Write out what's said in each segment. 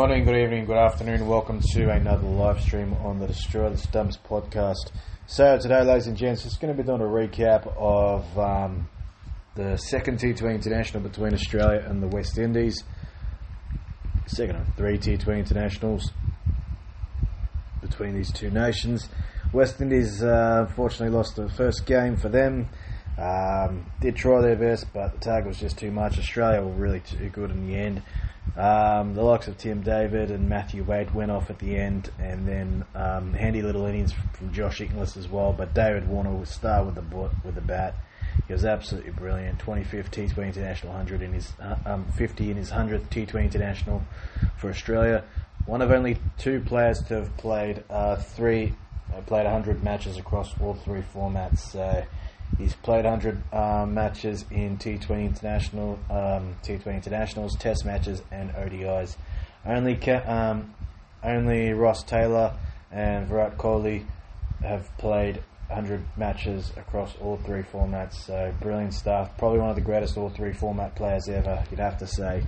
morning, good evening, good afternoon. Welcome to another live stream on the Destroy the Stumps podcast. So today, ladies and gents, it's going to be doing a recap of um, the second T20 international between Australia and the West Indies. Second of three T20 internationals between these two nations. West Indies uh, unfortunately lost the first game for them. Um, did try their best, but the tag was just too much. Australia were really too good in the end. Um, the likes of Tim David and Matthew Wade went off at the end, and then um, handy little innings from Josh Inglis as well. But David Warner was star with the with the bat. He was absolutely brilliant. 25th T20 International 100 in his uh, um, 50 in his 100th T20 International for Australia. One of only two players to have played uh, three uh, played 100 matches across all three formats. He's played 100 um, matches in T20 international, um, T20 internationals, Test matches, and ODIs. Only um, only Ross Taylor and Virat Kohli have played 100 matches across all three formats. So brilliant stuff. Probably one of the greatest all three format players ever. You'd have to say.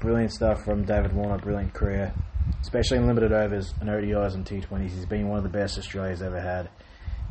Brilliant stuff from David Warner. Brilliant career, especially in limited overs and ODIs and T20s. He's been one of the best Australia's ever had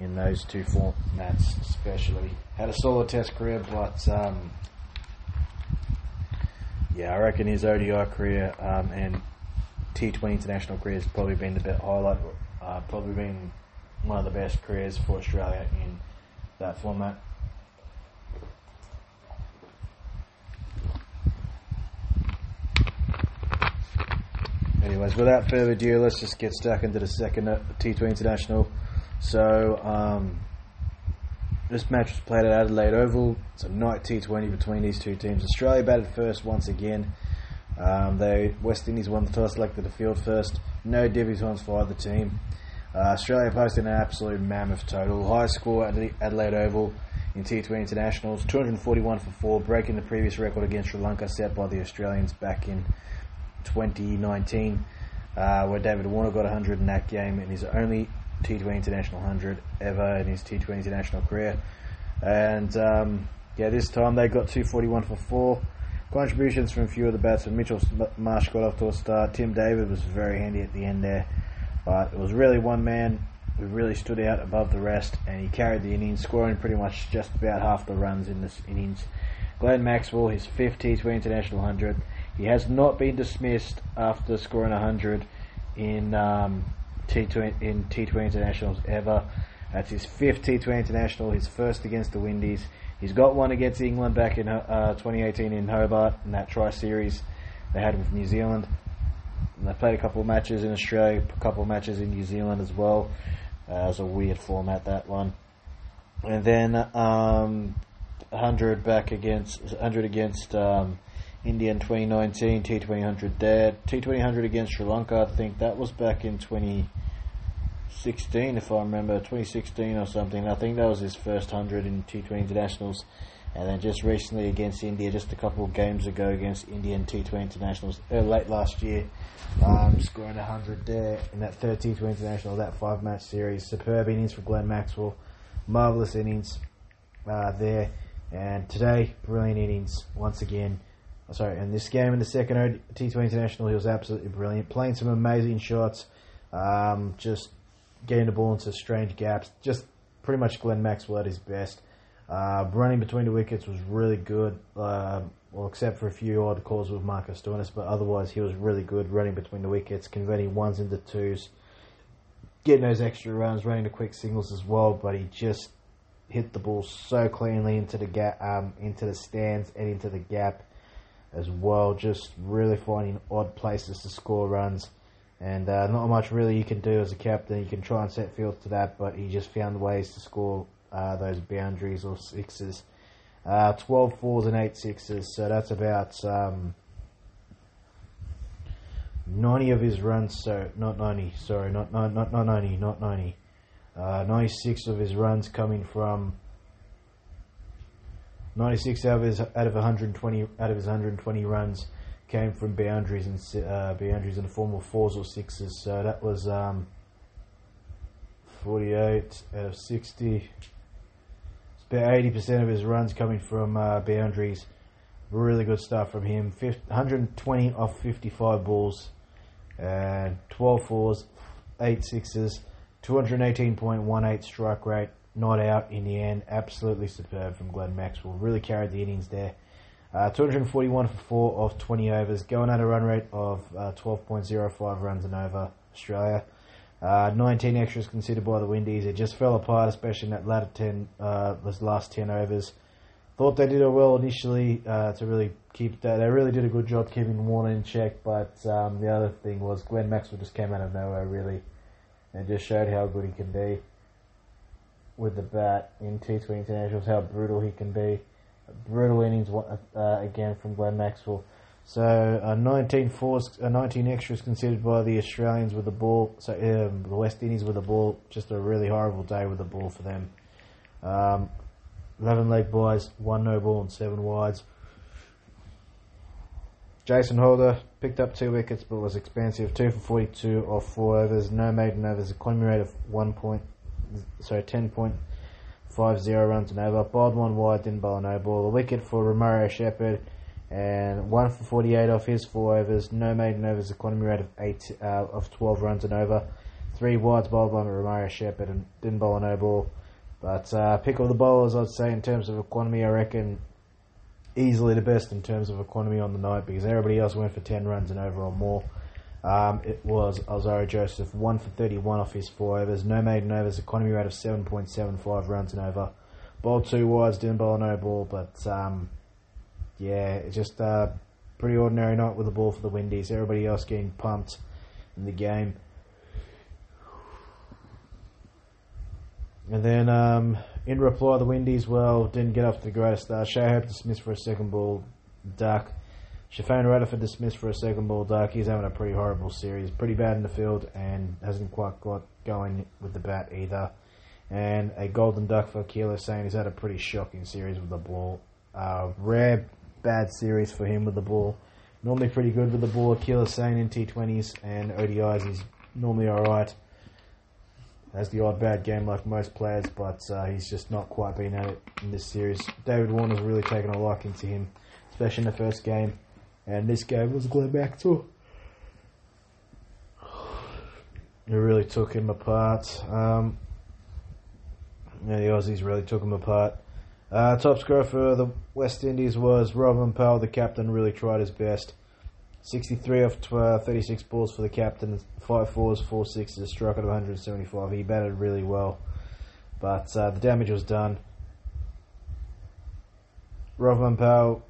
in those two formats, especially. Had a solid Test career, but um, yeah, I reckon his ODI career um, and T20 international career has probably been the best highlight. Uh, probably been one of the best careers for Australia in that format. Anyways, without further ado, let's just get stuck into the second T20 international. So um, this match was played at Adelaide Oval. It's a night T20 between these two teams. Australia batted first once again. Um, they West Indies won the toss, selected the field first. No divvies for either team. Uh, Australia posted an absolute mammoth total. Highest score at Adelaide Oval in T20 internationals, 241 for four, breaking the previous record against Sri Lanka set by the Australians back in 2019, uh, where David Warner got 100 in that game and his only T20 International 100 ever in his T20 International career. And um, yeah, this time they got 241 for four. Contributions from a few of the batsmen. Mitchell Marsh got off to a start. Tim David was very handy at the end there. But it was really one man who really stood out above the rest and he carried the innings, scoring pretty much just about half the runs in this innings. Glenn Maxwell, his fifth T20 International 100. He has not been dismissed after scoring 100 in um, T20 in T20 internationals ever. That's his fifth T20 international, his first against the Windies. He's got one against England back in uh, 2018 in Hobart in that Tri Series they had with New Zealand. And they played a couple of matches in Australia, a couple of matches in New Zealand as well. Uh, it was a weird format that one. And then um, 100 back against 100 against um, India in 2019, T2000 there. T2000 against Sri Lanka, I think that was back in 2016, if I remember, 2016 or something. I think that was his first 100 in T20 internationals. And then just recently against India, just a couple of games ago against Indian T20 internationals, uh, late last year, um, scoring 100 there in that third T20 international, that five match series. Superb innings for Glenn Maxwell, marvellous innings uh, there. And today, brilliant innings once again sorry, in this game in the second T20 International, he was absolutely brilliant, playing some amazing shots, um, just getting the ball into strange gaps, just pretty much Glenn Maxwell at his best. Uh, running between the wickets was really good, uh, well, except for a few odd calls with Marcus Stoinis, but otherwise he was really good running between the wickets, converting ones into twos, getting those extra runs, running the quick singles as well, but he just hit the ball so cleanly into the gap, um, into the stands and into the gap as well. Just really finding odd places to score runs. And uh, not much really you can do as a captain. You can try and set fields to that, but he just found ways to score uh, those boundaries or sixes. Uh, 12 fours and 8 sixes, so that's about um, 90 of his runs, so not 90, sorry, not, not, not, not 90, not 90. Uh, 96 of his runs coming from 96 out of his out of 120 out of his 120 runs came from boundaries and uh, boundaries in the form of fours or sixes. So that was um, 48 out of 60. It's about 80% of his runs coming from uh, boundaries. Really good stuff from him. 120 off 55 balls. and 12 fours, 8 sixes, 218.18 strike rate, not out in the end. Absolutely superb from Glenn Maxwell. Really carried the innings there. Uh, 241 for 4 off 20 overs, going at a run rate of uh, 12.05 runs and over Australia. Uh, 19 extras considered by the Windies. It just fell apart, especially in that latter 10, uh, those last 10 overs. Thought they did it well initially uh, to really keep that. They really did a good job keeping Warner in check, but um, the other thing was Glenn Maxwell just came out of nowhere, really, and just showed how good he can be with the bat in T20 internationals, how brutal he can be. Brutal innings uh, again from Glenn Maxwell. So uh, 19 fours, uh, 19 extras considered by the Australians with the ball. So um, the West Indies with the ball. Just a really horrible day with the ball for them. Um, 11 leg byes, one no ball and seven wides. Jason Holder picked up two wickets but was expensive. Two for 42 off four overs. No maiden overs. A economy rate of one point, sorry, 10.50 runs and over. Bowled one wide, didn't bowl a no ball. A wicket for Romario Shepherd and one for 48 off his four overs. No maiden overs, economy rate of eight uh, of 12 runs and over. Three wides bowled by Romario Shepherd and didn't bowl a no ball. But uh, pick of the bowlers, I'd say in terms of economy, I reckon easily the best in terms of economy on the night because everybody else went for 10 runs and over or more. Um, it was Alzarri Joseph, 1 for 31 off his four overs. No maiden overs, economy rate of 7.75 runs and over. Ball two wides, didn't bowl no ball, but um, yeah, just a pretty ordinary night with the ball for the Windies. Everybody else getting pumped in the game. And then um, in reply, the Windies, well, didn't get off to the greatest start. Shai Hope dismissed for a second ball duck. Sherfane Rutherford dismissed for a second ball duck. He's having a pretty horrible series. Pretty bad in the field and hasn't quite got going with the bat either. And a golden duck for Akeal Hosein he's had a pretty shocking series with the ball. Uh, rare bad series for him with the ball. Normally pretty good with the ball. Akeal Hosein in T20s and ODIs he's normally alright. Has the odd bad game like most players, but uh, he's just not quite been at it in this series. David Warner's really taken a liking to him, especially in the first game. And this game was Glenn Maxwell. It really took him apart. Um, yeah, the Aussies really took him apart. Uh, top scorer for the West Indies was Rovman Powell. The captain really tried his best. 63 off uh, 36 balls for the captain, 5 fours, 4 sixes, struck at 175. He batted really well, but uh, the damage was done. Rovman Powell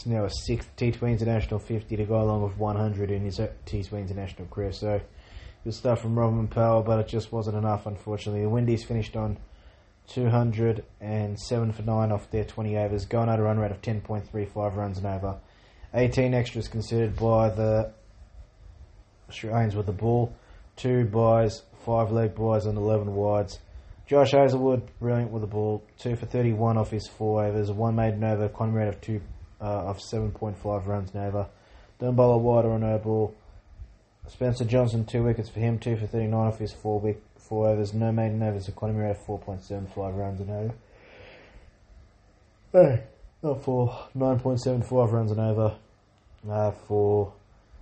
It's now a sixth T20 International 50 to go along with 100 in his uh, T20 International career. So Good stuff from Rovman Powell, but it just wasn't enough, unfortunately. The Windies finished on 207 for 9 off their 20 overs, going at a run rate of 10.35 runs and over. 18 extras considered by the Australians with the ball, 2 byes, 5 leg byes, and 11 wides. Josh Hazlewood, brilliant with the ball, 2 for 31 off his 4 overs, 1 maiden over, economy rate of 2 uh, of 7.5 runs and over. Don't bowl a wide or a no ball. Spencer Johnson, two wickets for him, two for 39 off his four, week, four overs. No maiden overs, economy rate of 4.75 runs and over. Hey, not for 9.75 runs and over. Uh, for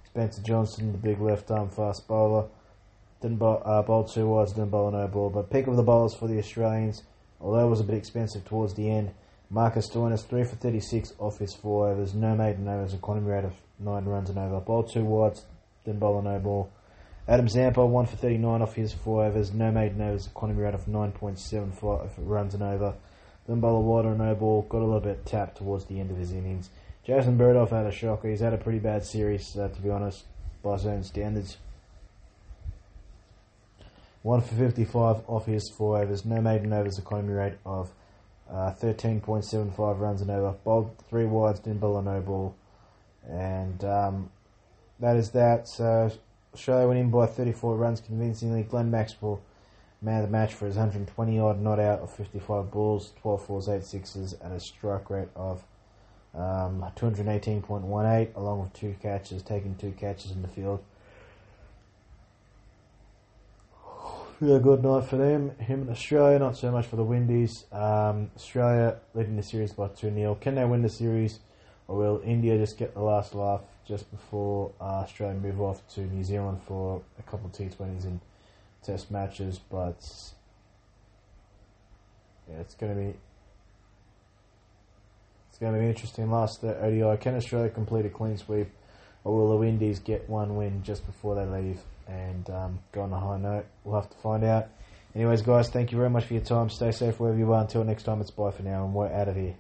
Spencer Johnson, the big left arm fast bowler. Didn't bowl, uh, bowl two wides, didn't bowl no ball. But pick of the bowlers for the Australians, although it was a bit expensive towards the end. Marcus Stoinis, 3 for 36 off his four overs. No maiden overs, economy rate of 9 runs and over. Bowled two wides, then bowler no ball. Adam Zampa, 1 for 39 off his 4 overs, no maiden overs, economy rate of 9.75 runs and over. Then bowled bowler water no ball, got a little bit tapped towards the end of his innings. Jason Behrendorff had a shocker. He's had a pretty bad series, uh, to be honest, by his own standards. 1 for 55 off his 4 overs, no maiden overs, economy rate of uh, 13.75 runs and over. Bowled 3 wides, didn't bowl a no ball. And um, that is that. So Australia went in by 34 runs convincingly. Glenn Maxwell, man of the match for his 120 odd not out of 55 balls, 12 fours, 8 sixes, and a strike rate of um, 218.18, along with two catches, taking two catches in the field. Really good night for them. Him and Australia, not so much for the Windies. Um, Australia leading the series by 2 0. Can they win the series, or will India just get the last laugh just before uh, Australia move off to New Zealand for a couple of T20s and Test matches? But yeah, it's going to be it's going to be interesting. Last uh, ODI, can Australia complete a clean sweep, or will the Windies get one win just before they leave and um, go on a high note? We'll have to find out. Anyways, guys, thank you very much for your time. Stay safe wherever you are. Until next time, it's bye for now, and we're out of here.